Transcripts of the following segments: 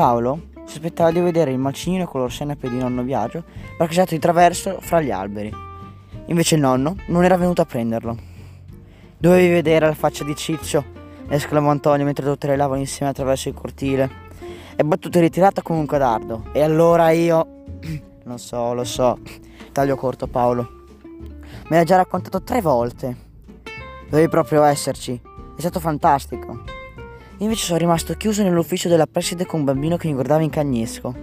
Paolo si aspettava di vedere il macinino color senape di nonno Biagio parcheggiato di traverso fra gli alberi. Invece il nonno non era venuto a prenderlo. Dovevi vedere la faccia di Ciccio, esclamò Antonio mentre tutte le insieme attraverso il cortile. È battuta e ritirata come un cadardo. E allora io... Lo so, lo so. Taglio corto Paolo. Me l'ha già raccontato tre volte. Dovevi proprio esserci. È stato fantastico. Invece sono rimasto chiuso nell'ufficio della preside con un bambino che mi guardava in cagnesco.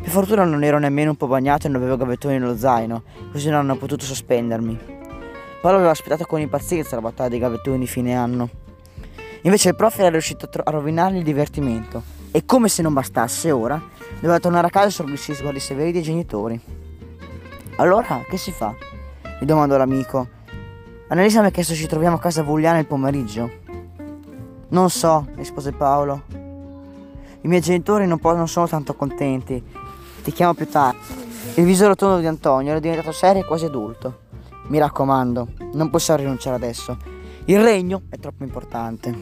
Per fortuna non ero nemmeno un po' bagnato e non avevo gavettoni nello zaino, così non hanno potuto sospendermi. Paolo aveva aspettato con impazienza la battaglia dei gavettoni di fine anno. Invece il prof era riuscito a, tro- a rovinargli il divertimento e come se non bastasse ora, doveva tornare a casa e sorbirsi i sguardi severi dei genitori. Allora, che si fa? gli domandò l'amico. Annalisa mi ha chiesto se ci troviamo a casa Vulliana il pomeriggio. Non so, rispose Paolo. I miei genitori non, po- non sono tanto contenti. Ti chiamo più tardi. Il viso rotondo di Antonio era diventato serio e quasi adulto. Mi raccomando, non possiamo rinunciare adesso. Il regno è troppo importante.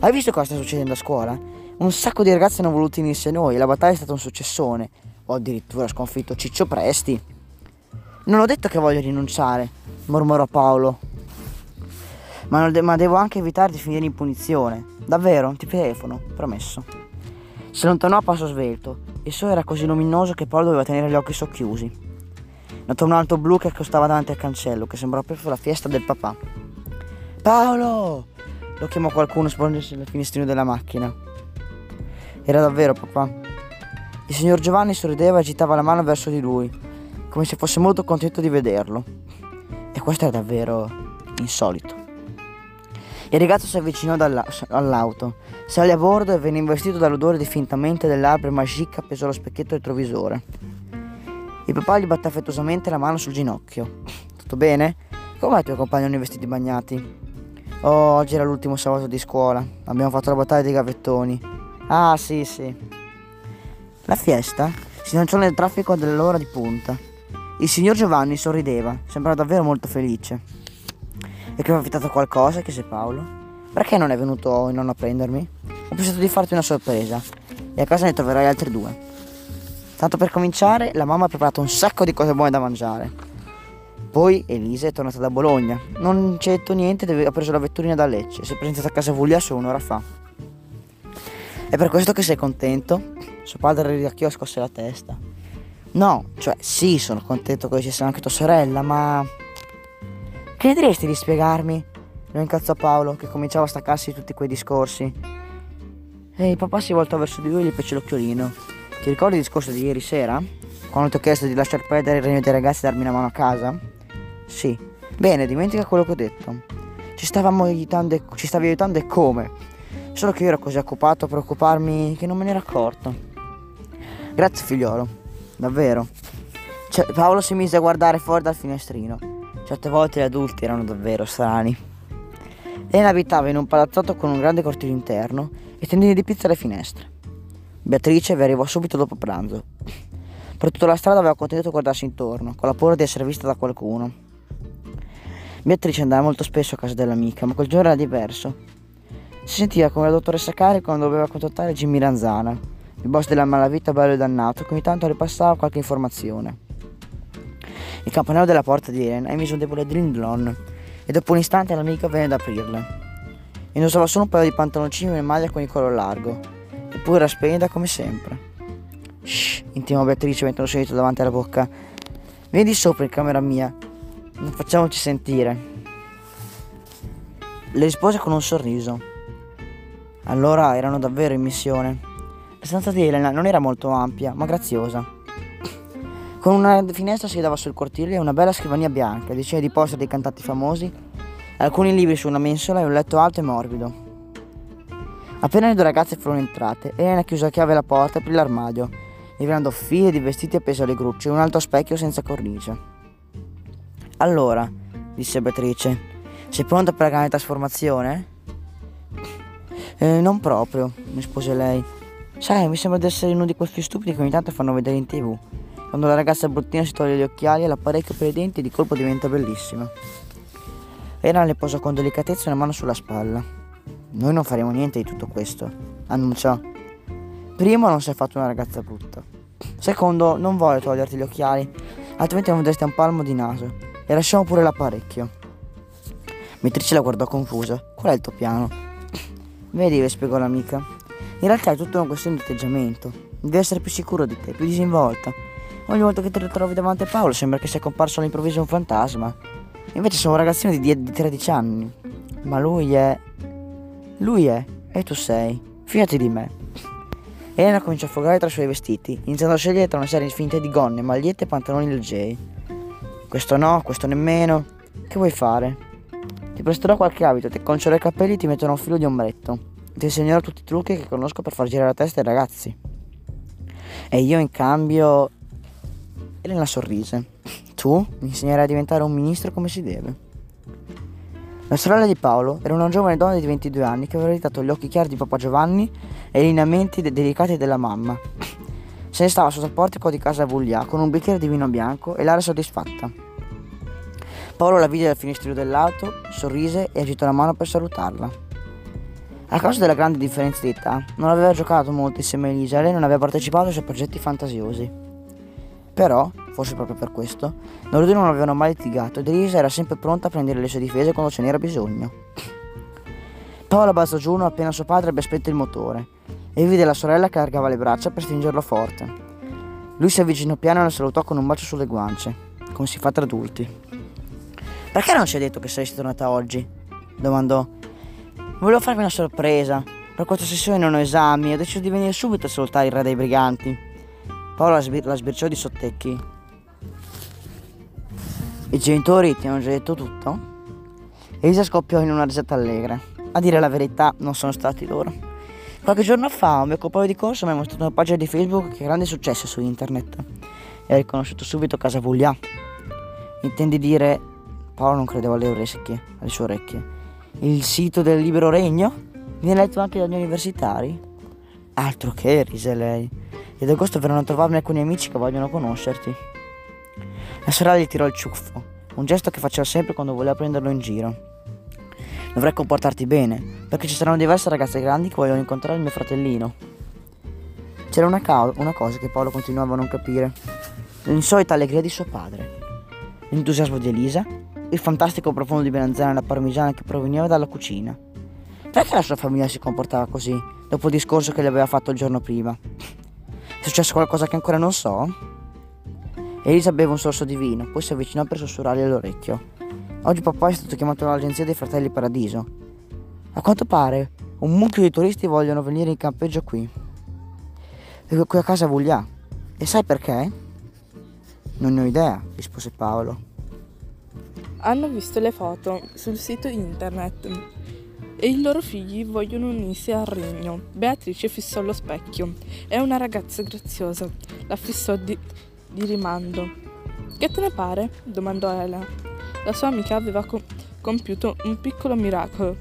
Hai visto cosa sta succedendo a scuola? Un sacco di ragazzi hanno voluto unirsi a noi la battaglia è stata un successone. Ho addirittura sconfitto Ciccio Presti. Non ho detto che voglio rinunciare, mormorò Paolo ma, de- ma devo anche evitare di finire in punizione. Davvero, ti telefono, promesso. Si allontanò a passo svelto. Il sole era così luminoso che Paolo doveva tenere gli occhi socchiusi. Notò un alto blu che accostava davanti al cancello, che sembrava proprio la fiesta del papà. Paolo! Lo chiamò qualcuno sporgendosi dal finestrino della macchina. Era davvero papà. Il signor Giovanni sorrideva e agitava la mano verso di lui, come se fosse molto contento di vederlo. E questo era davvero insolito. Il ragazzo si avvicinò all'auto, salì a bordo e venne investito dall'odore di fintamente dell'albero magique appeso allo specchietto del trovisore. Il papà gli batté affettuosamente la mano sul ginocchio. Tutto bene? Come i tuoi compagni hanno i vestiti bagnati? Oh, oggi era l'ultimo sabato di scuola. Abbiamo fatto la battaglia dei gavettoni. Ah, sì, sì. La fiesta si lanciò nel traffico dell'ora di punta. Il signor Giovanni sorrideva, sembrava davvero molto felice. E che ho invitato qualcosa? chiese Paolo. Perché non è venuto il nonno a prendermi? Ho pensato di farti una sorpresa e a casa ne troverai altre due. Tanto per cominciare, la mamma ha preparato un sacco di cose buone da mangiare. Poi Elisa è tornata da Bologna. Non c'è detto niente, ha preso la vetturina da Lecce. Si è presentata a casa Vuglia solo un'ora fa. È per questo che sei contento? Suo padre ridacchiò scosse la testa. No, cioè sì, sono contento che ci sia anche tua sorella, ma che di spiegarmi? Lo incazzò Paolo, che cominciava a staccarsi di tutti quei discorsi. E il papà si voltò verso di lui e gli fece l'occhiolino. Ti ricordi il discorso di ieri sera? Quando ti ho chiesto di lasciar perdere il regno dei ragazzi e darmi una mano a casa? Sì. Bene, dimentica quello che ho detto. Ci stavamo aiutando e, ci stavi aiutando e come? Solo che io ero così occupato a preoccuparmi che non me ne ero accorto. Grazie figliolo, davvero. Cioè, Paolo si mise a guardare fuori dal finestrino. Certe volte gli adulti erano davvero strani. Elena abitava in un palazzotto con un grande cortile interno e tendine di pizza alle finestre. Beatrice vi arrivò subito dopo pranzo. Per tutta la strada aveva continuato a guardarsi intorno, con la paura di essere vista da qualcuno. Beatrice andava molto spesso a casa dell'amica, ma quel giorno era diverso. Si sentiva come la dottoressa Cari quando doveva contattare Jimmy Ranzana, il boss della malavita bello e dannato, che ogni tanto ripassava qualche informazione. Il campanello della porta di Elena emise un debole drindlon e dopo un istante l'amica venne ad aprirle. Indossava solo un paio di pantaloncini e maglia con il collo largo, eppure era splendida come sempre. Shh, intimò Beatrice mentre lo seduto davanti alla bocca. Vieni di sopra in camera mia, non facciamoci sentire. Le rispose con un sorriso. Allora erano davvero in missione. La stanza di Elena non era molto ampia, ma graziosa. Con una finestra si dava sul cortile una bella scrivania bianca, decine di poster dei cantanti famosi, alcuni libri su una mensola e un letto alto e morbido. Appena le due ragazze furono entrate, Elena chiuse a chiave la porta e aprì l'armadio, rivelando file di vestiti appesi alle grucce e un alto specchio senza cornice. Allora, disse Beatrice, sei pronta per la grande trasformazione? Eh, non proprio, rispose lei. Sai, mi sembra di essere uno di quei più stupidi che ogni tanto fanno vedere in tv. Quando la ragazza bruttina si toglie gli occhiali e l'apparecchio per i denti di colpo diventa bellissima. Era le posò con delicatezza una mano sulla spalla. Noi non faremo niente di tutto questo, annunciò. Primo, non sei fatto una ragazza brutta. Secondo, non voglio toglierti gli occhiali, altrimenti non vedresti un palmo di naso. E lasciamo pure l'apparecchio. Beatrice la guardò confusa. Qual è il tuo piano? Vedi, le spiegò l'amica. In realtà è tutta una questione di atteggiamento. Devi essere più sicuro di te, più disinvolta. Ogni volta che ti ritrovi davanti a Paolo sembra che sia comparso all'improvviso un fantasma. Invece sono un ragazzino di, di 13 anni. Ma lui è... Lui è... E tu sei. Fidati di me. Elena cominciò a affogare tra i suoi vestiti, iniziando a scegliere tra una serie infinita di gonne, magliette e pantaloni leggeri. Questo no, questo nemmeno. Che vuoi fare? Ti presterò qualche abito, ti acconcerò i capelli e ti metterò un filo di ombretto. Ti insegnerò tutti i trucchi che conosco per far girare la testa ai ragazzi. E io in cambio... Elena sorrise. Tu mi insegnerai a diventare un ministro come si deve. La sorella di Paolo era una giovane donna di 22 anni che aveva ereditato gli occhi chiari di papà Giovanni e i lineamenti de- delicati della mamma. Se ne stava sotto il portico di casa Vuglia con un bicchiere di vino bianco e l'aria soddisfatta. Paolo la vide dal finestrino dell'auto, sorrise e agitò la mano per salutarla. A causa della grande differenza di età, non aveva giocato molto insieme a Elisa e lei non aveva partecipato ai suoi progetti fantasiosi. Però, forse proprio per questo, loro due non avevano mai litigato ed Elisa era sempre pronta a prendere le sue difese quando ce n'era bisogno. Paolo balzò giù appena suo padre ebbe spento il motore e vide la sorella che allargava le braccia per stringerlo forte. Lui si avvicinò piano e la salutò con un bacio sulle guance, come si fa tra adulti. Perché non ci hai detto che saresti tornata oggi? domandò. Volevo farvi una sorpresa. Per questa sessione non ho esami e ho deciso di venire subito a salutare il re dei briganti. Paolo la, sbir- la sbirciò di sottecchi. I genitori ti hanno già detto tutto? Elisa scoppiò in una risata allegra. A dire la verità, non sono stati loro. Qualche giorno fa un mio compagno di corso mi ha mostrato una pagina di Facebook che ha grande successo su internet e ha riconosciuto subito Casa Vuglia. Intendi dire... Paolo non credeva alle orecchie, alle sue orecchie. Il sito del libero regno? Viene letto anche dagli universitari? Altro che, rise lei. Ed agosto verranno a trovarmi alcuni amici che vogliono conoscerti. La sorella gli tirò il ciuffo, un gesto che faceva sempre quando voleva prenderlo in giro. Dovrai comportarti bene, perché ci saranno diverse ragazze grandi che vogliono incontrare il mio fratellino. C'era una, ca- una cosa che Paolo continuava a non capire. L'insolita allegria di suo padre, l'entusiasmo di Elisa, il fantastico profumo di melanzana e la parmigiana che proveniva dalla cucina. Perché la sua famiglia si comportava così, dopo il discorso che le aveva fatto il giorno prima? È successo qualcosa che ancora non so? Elisa beve un sorso di vino, poi si avvicinò per sussurrargli all'orecchio. Oggi papà è stato chiamato dall'agenzia dei fratelli Paradiso. A quanto pare, un mucchio di turisti vogliono venire in campeggio qui. E qui a casa Vuglia. E sai perché? Non ne ho idea, rispose Paolo. Hanno visto le foto sul sito internet e i loro figli vogliono unirsi al regno. Beatrice fissò lo specchio. È una ragazza graziosa. La fissò di, di rimando. Che te ne pare? domandò Elena. La sua amica aveva co- compiuto un piccolo miracolo.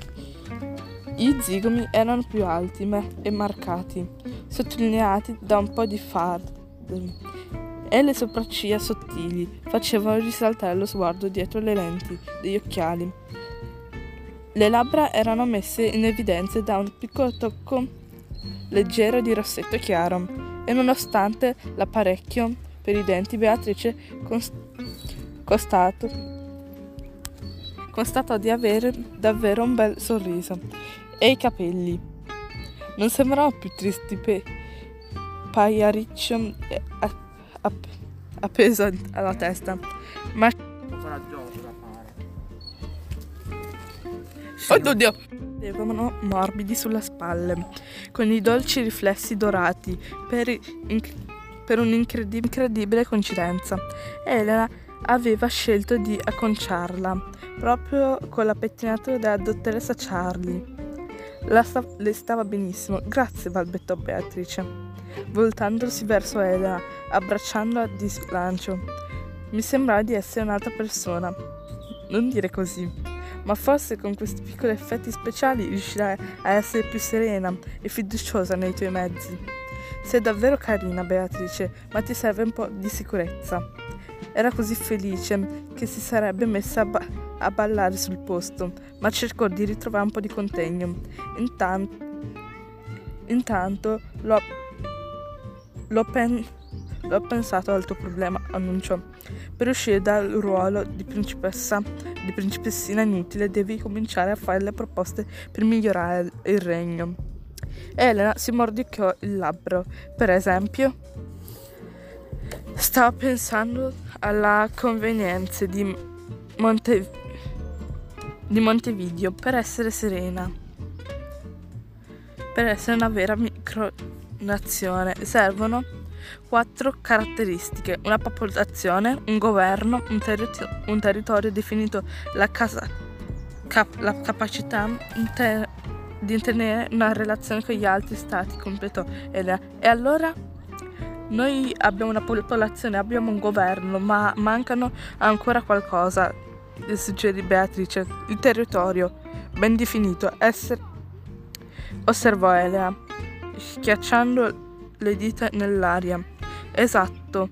Gli zigomi erano più alti e marcati, sottolineati da un po' di fardo, e le sopracciglia sottili facevano risaltare lo sguardo dietro le lenti degli occhiali. Le labbra erano messe in evidenza da un piccolo tocco leggero di rossetto chiaro e nonostante l'apparecchio per i denti Beatrice const- costato, constatò di avere davvero un bel sorriso e i capelli. Non sembravano più tristi pe pagliariccio app- appeso alla testa ma coraggioso Oddio! Avevano morbidi sulla spalle, con i dolci riflessi dorati, per, inc- per un'incredibile incredibile coincidenza. Elena aveva scelto di acconciarla, proprio con la pettinatura della dottoressa Charlie. Sta- le stava benissimo, grazie, balbettò Beatrice, voltandosi verso Elena, abbracciandola di slancio. Mi sembrava di essere un'altra persona. Non dire così ma forse con questi piccoli effetti speciali riuscirai a essere più serena e fiduciosa nei tuoi mezzi. Sei davvero carina, Beatrice, ma ti serve un po' di sicurezza. Era così felice che si sarebbe messa a, ba- a ballare sul posto, ma cercò di ritrovare un po' di contegno. Intanto, intanto lo, l'ho, pen- l'ho pensato al tuo problema, annunciò. Per uscire dal ruolo di principessa, di principessina inutile, devi cominciare a fare le proposte per migliorare il regno. Elena si mordicchiò il labbro. Per esempio, stava pensando alla convenienza di, Monte- di Montevideo per essere serena. Per essere una vera micronazione servono quattro caratteristiche: una popolazione, un governo, un, terri- un territorio definito, la, casa- cap- la capacità inter- di tenere una relazione con gli altri stati, completò Elena. E allora? Noi abbiamo una popolazione, abbiamo un governo, ma mancano ancora qualcosa, suggerì Beatrice. Il territorio, ben definito, essere osservò Elena, schiacciando le dita nell'aria. Esatto,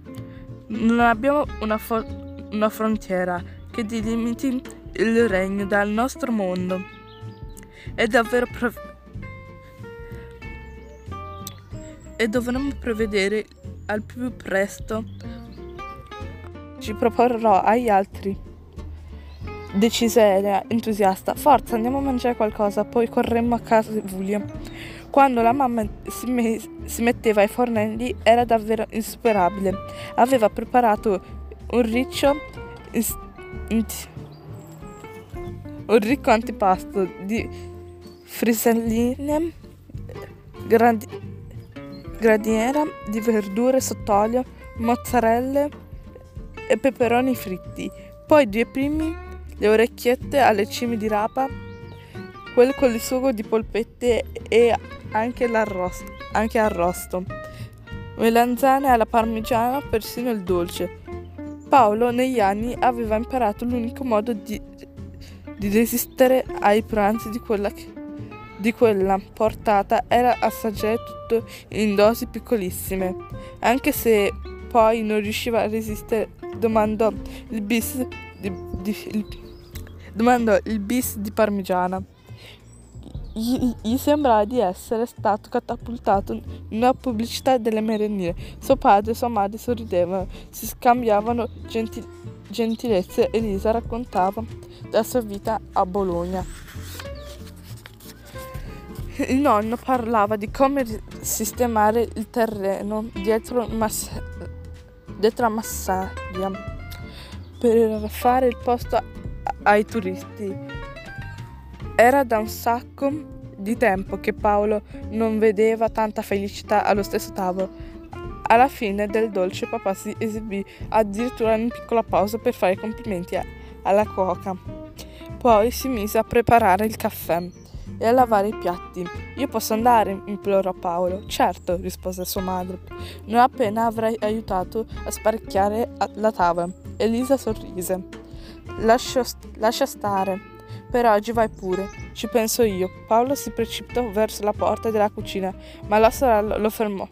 non abbiamo una, fo- una frontiera che delimiti il regno dal nostro mondo. È davvero prov- e dovremmo prevedere al più presto. Ci proporrò agli altri. Decise Elena, entusiasta. Forza, andiamo a mangiare qualcosa, poi corremmo a casa di Giulia. Quando la mamma si, me- si metteva ai fornelli era davvero insuperabile. Aveva preparato un riccio un ricco antipasto di friselline, gradi- gradiera di verdure sott'olio, mozzarelle e peperoni fritti. Poi due primi, le orecchiette alle cime di rapa, quel con il sugo di polpette e anche anche arrosto. Melanzane alla parmigiana, persino il dolce. Paolo negli anni aveva imparato l'unico modo di, di resistere ai pranzi di quella, di quella portata era assaggiare tutto in dosi piccolissime. Anche se poi non riusciva a resistere, domandò il bis di, di, il, domandò il bis di parmigiana. Gli, gli, sembrava di essere stato catapultato una pubblicità delle merendine. Suo padre e sua madre sorridevano, si scambiavano gentil- gentilezze e Lisa raccontava della sua vita a Bologna. Il nonno parlava di come sistemare il terreno dietro, Mass- dietro a Massalia per fare il posto ai turisti. Era da un sacco di tempo che Paolo non vedeva tanta felicità allo stesso tavolo. Alla fine del dolce papà si esibì addirittura in piccola pausa per fare complimenti alla cuoca. Poi si mise a preparare il caffè e a lavare i piatti. Io posso andare? implorò Paolo. Certo, rispose sua madre. Non appena avrai aiutato a sparecchiare la tavola. Elisa sorrise. Lascia, lascia stare. Per oggi vai pure, ci penso io. Paolo si precipitò verso la porta della cucina, ma la sorella lo fermò.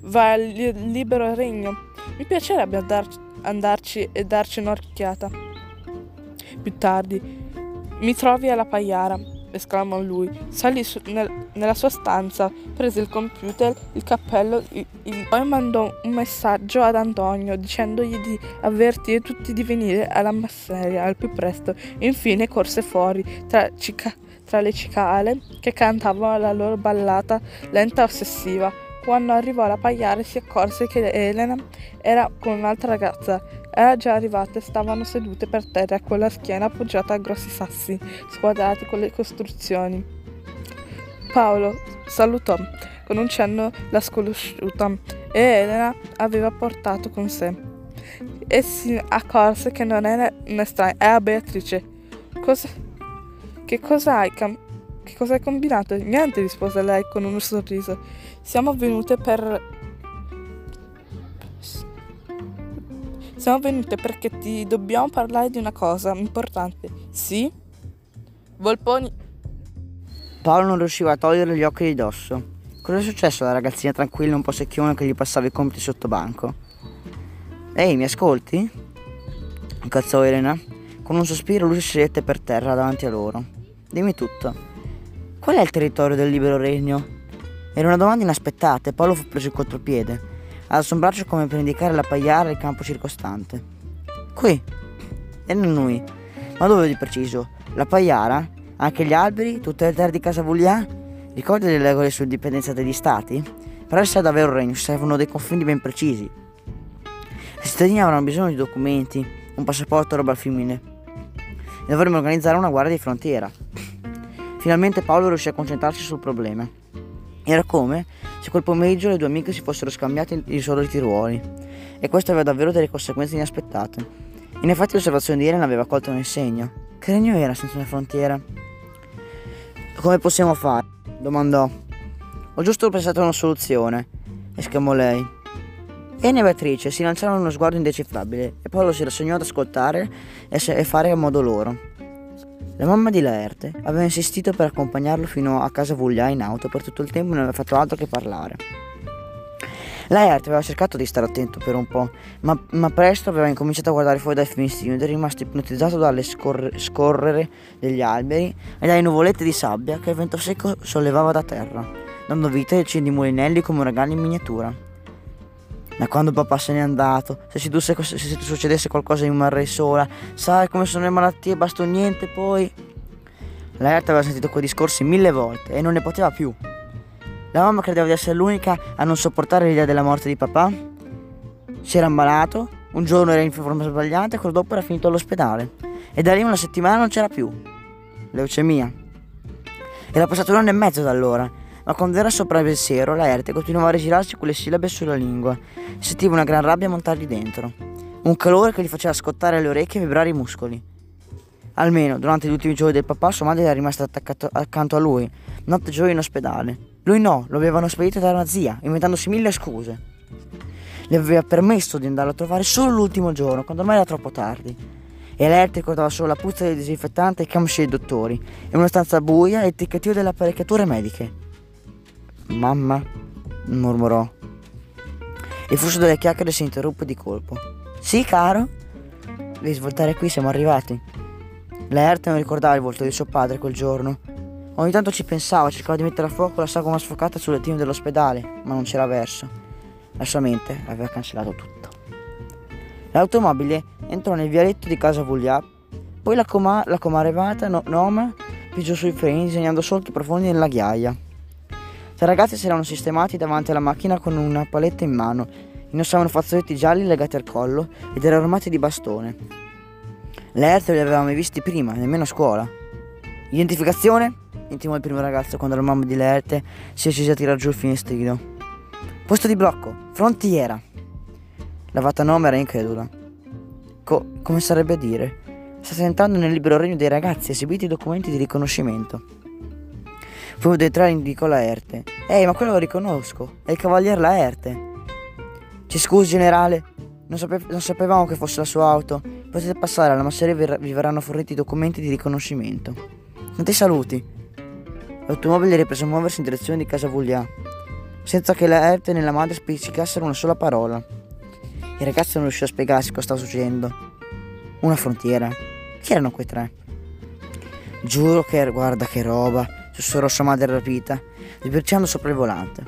Vai al li- libero regno. Mi piacerebbe andar- andarci e darci un'occhiata. Più tardi. Mi trovi alla pagliara, esclamò lui. Salì su- nel- nella sua stanza, prese il computer, il cappello, il, il- poi mandò un messaggio ad Antonio dicendogli di avvertire tutti di venire alla masseria al più presto. Infine corse fuori tra, cica- tra le cicale che cantavano la loro ballata lenta e ossessiva. Quando arrivò alla pagliare si accorse che Elena era con un'altra ragazza. Era già arrivata e stavano sedute per terra con la schiena appoggiata a grossi sassi squadrati con le costruzioni. Paolo salutò con un cenno la sconosciuta e Elena aveva portato con sé. E si accorse che non era un'estranea, era Beatrice. Cosa, che cosa hai cam- che cosa hai combinato? Niente, rispose lei con un sorriso. Siamo venute per Siamo venute perché ti dobbiamo parlare di una cosa importante. Sì? Volponi. Paolo non riusciva a togliere gli occhi di dosso. Cosa è successo alla ragazzina tranquilla un po' secchiona che gli passava i compiti sotto banco? Ehi, mi ascolti? Incazzò Elena. Con un sospiro lui si sedette per terra davanti a loro. Dimmi tutto. Qual è il territorio del libero regno? Era una domanda inaspettata e Paolo fu preso in contropiede. Ad assombrarci come per indicare la pagliara e il campo circostante. Qui, e non noi. Ma dove di preciso? La pagliara? Anche gli alberi? Tutte le terre di Casa Vuglia? Ricordi le regole sull'indipendenza degli stati? Per essere davvero un regno servono dei confini ben precisi. I cittadini avranno bisogno di documenti, un passaporto roba al femminile. E dovremmo organizzare una guardia di frontiera. Finalmente Paolo riuscì a concentrarsi sul problema. Era come se quel pomeriggio le due amiche si fossero scambiate i soliti ruoli. E questo aveva davvero delle conseguenze inaspettate. In effetti l'osservazione di Irene aveva colto nel segno. Che regno era senza una frontiera? Come possiamo fare? domandò. Ho giusto pensato a una soluzione, esclamò lei. Enne e Beatrice si lanciarono uno sguardo indecifrabile e Paolo si rassegnò ad ascoltare e, se- e fare a modo loro. La mamma di Laerte aveva insistito per accompagnarlo fino a casa Vuglia in auto per tutto il tempo non aveva fatto altro che parlare. Laerte aveva cercato di stare attento per un po', ma, ma presto aveva incominciato a guardare fuori dal finestrino ed era rimasto ipnotizzato dalle scorre- scorrere degli alberi e dalle nuvolette di sabbia che il vento secco sollevava da terra, dando vita ai decine di mulinelli come uragani in miniatura. Ma quando papà se n'è andato, se, dusse- se succedesse qualcosa io rimarrei sola, sai come sono le malattie, basta niente poi. Laerte aveva sentito quei discorsi mille volte e non ne poteva più. La mamma credeva di essere l'unica a non sopportare l'idea della morte di papà. Si era ammalato, un giorno era in forma sbagliata e quello dopo era finito all'ospedale. E da lì una settimana non c'era più. Leucemia. Era passato un anno e mezzo da allora, ma quando era sopra il pensiero, Laerte continuava a rigirarsi quelle sillabe sulla lingua. Sentiva una gran rabbia montargli dentro. Un calore che gli faceva scottare le orecchie e vibrare i muscoli. Almeno durante gli ultimi giorni del papà sua madre era rimasta attaccato accanto a lui, notte e giorno in ospedale. Lui no, lo avevano spedito da una zia, inventandosi mille scuse. Le aveva permesso di andarlo a trovare solo l'ultimo giorno, quando ormai era troppo tardi. E Laerte ricordava solo la puzza del disinfettante e i camci dei dottori, e una stanza buia e il ticchettio delle apparecchiature mediche. Mamma, mormorò. Il flusso delle chiacchiere si interruppe di colpo. Sì, caro? Devi svoltare qui, siamo arrivati. Laerte non ricordava il volto di suo padre quel giorno. Ogni tanto ci pensava, cercava di mettere a fuoco la sagoma sfocata sul lettino dell'ospedale, ma non c'era verso. La sua mente aveva cancellato tutto. L'automobile entrò nel vialetto di casa Vuglia, poi la, coma- la comarevata no- Noma pigiò sui freni disegnando solchi profondi nella ghiaia. Tre ragazzi si erano sistemati davanti alla macchina con una paletta in mano, indossavano fazzoletti gialli legati al collo ed erano armati di bastone. Le altre li avevamo mai visti prima, nemmeno a scuola. Identificazione? intimò il primo ragazzo quando la mamma di Leerte si decise a tirar giù il finestrino. Posto di blocco, frontiera. La Vatanome era incredula. Co- come sarebbe a dire? State entrando nel libero regno dei ragazzi, eseguite i documenti di riconoscimento. Uno dei tre indicò Laerte. Ehi, ma quello lo riconosco, è il cavalier Laerte. Ci scusi, generale, non, sape- non sapevamo che fosse la sua auto. Potete passare, alla masseria vi, vi verranno forniti i documenti di riconoscimento. Tanti saluti. L'automobile riprese a muoversi in direzione di casa Vuglia, senza che la Erte né la madre spiccicassero una sola parola. Il ragazzo non riuscì a spiegarsi cosa stava succedendo. Una frontiera. Chi erano quei tre? Giuro che guarda che roba, sussurrò sua madre rapita, sbirciando sopra il volante.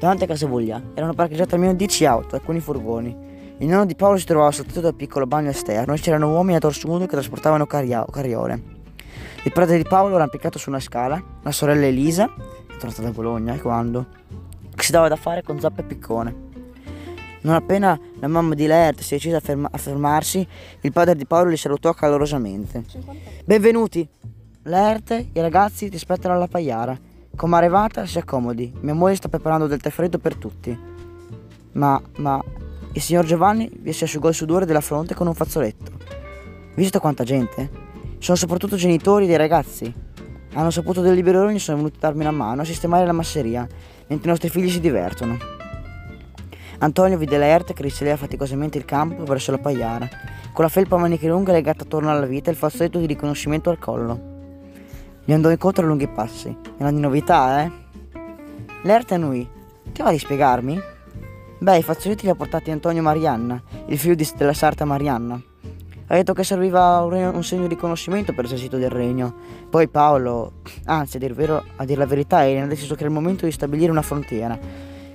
Davanti a casa Vuglia erano parcheggiate almeno 10 auto e alcuni furgoni. Il nonno di Paolo si trovava sul tetto del piccolo bagno esterno e c'erano uomini a torso nudo che trasportavano caria- carriole. Il padre di Paolo era impiccato su una scala, la sorella Elisa, è tornata da Bologna, e quando? Che si dava da fare con zappa e piccone. Non appena la mamma di Laerte si decise a, ferma- a fermarsi, il padre di Paolo li salutò calorosamente. Benvenuti! Laerte, i ragazzi ti aspettano alla pagliara. Come arrivata, si accomodi. Mia moglie sta preparando del tè freddo per tutti. Ma, ma, il signor Giovanni vi si asciugò il sudore della fronte con un fazzoletto. Visto quanta gente? Sono soprattutto genitori dei ragazzi. Hanno saputo del libero regno e sono venuti a darmi una mano a sistemare la masseria, mentre i nostri figli si divertono. Antonio vide Laerte che risaleva faticosamente il campo verso la pagliara, con la felpa a maniche lunghe legata attorno alla vita e il fazzoletto di riconoscimento al collo. Gli andò incontro a lunghi passi. Era di novità, eh? Laerte annui. Ti va di spiegarmi? Beh, i fazzoletti li ha portati Antonio Marianna, il figlio di- della sarta Marianna. Ha detto che serviva un, un segno di riconoscimento per l'esercito del regno. Poi Paolo, anzi a dir, vero- a dir la verità, Elena ha deciso che era il momento di stabilire una frontiera.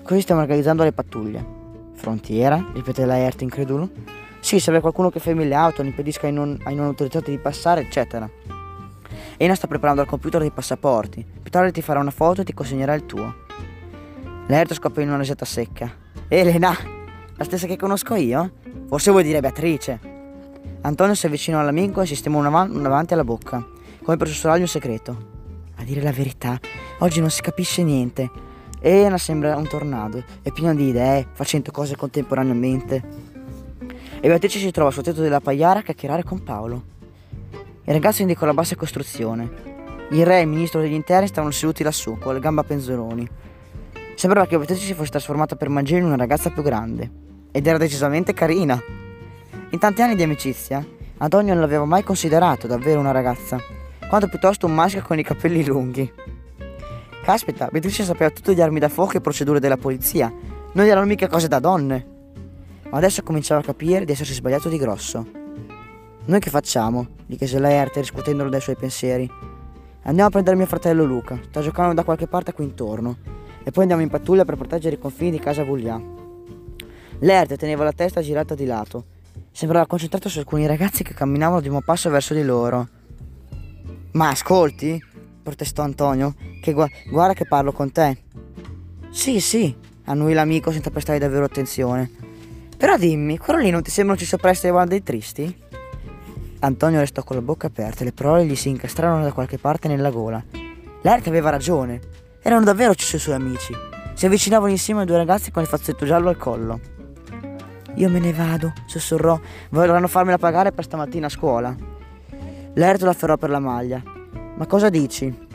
Così stiamo organizzando le pattuglie. Frontiera? ripete Laerte incredulo. Sì, serve qualcuno che fermi le auto, ne impedisca ai non, ai non autorizzati di passare, eccetera. Ena sta preparando al computer dei passaporti. Più tardi ti farà una foto e ti consegnerà il tuo. Laerte scoppia in una risata secca. Elena, la stessa che conosco io? Forse vuoi dire Beatrice. Antonio si avvicinò all'amico e sistemò una mano davanti alla bocca, come per sussurrargli un segreto. A dire la verità, oggi non si capisce niente. Elena sembra un tornado, è piena di idee, fa cento cose contemporaneamente. E Beatrice si trova sul tetto della pagliara a chiacchierare con Paolo. Il ragazzo indicò la bassa costruzione. Il re e il ministro degli interni stavano seduti lassù, con le gambe a penzoloni. Sembrava che Beatrice si fosse trasformata per magia in una ragazza più grande. Ed era decisamente carina. In tanti anni di amicizia, Antonio non l'aveva mai considerato davvero una ragazza, quanto piuttosto un maschio con i capelli lunghi. Caspita, Beatrice sapeva tutto di armi da fuoco e procedure della polizia. Non erano mica cose da donne. Ma adesso cominciava a capire di essersi sbagliato di grosso. Noi che facciamo? gli chiese Laerte riscuotendolo dai suoi pensieri. Andiamo a prendere mio fratello Luca, sta giocando da qualche parte qui intorno. E poi andiamo in pattuglia per proteggere i confini di casa Vuglia. Laerte teneva la testa girata di lato. Sembrava concentrato su alcuni ragazzi che camminavano di un passo verso di loro. Ma ascolti? protestò Antonio, che gu- guarda che parlo con te. Sì, sì, annui l'amico senza prestare davvero attenzione. Però dimmi, quello lì non ti sembra ci soppressa dei dei tristi? Antonio restò con la bocca aperta e le parole gli si incastrarono da qualche parte nella gola. L'arte aveva ragione. Erano davvero i suoi amici. Si avvicinavano insieme a due ragazzi con il fazzetto giallo al collo. Io me ne vado, sussurrò. Vorranno farmela pagare per stamattina a scuola. L'Erto l'afferrò per la maglia. Ma cosa dici?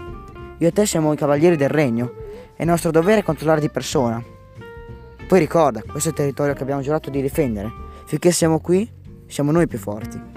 Io e te siamo i cavalieri del regno. È nostro dovere controllare di persona. Poi ricorda, questo è il territorio che abbiamo giurato di difendere. Finché siamo qui, siamo noi più forti.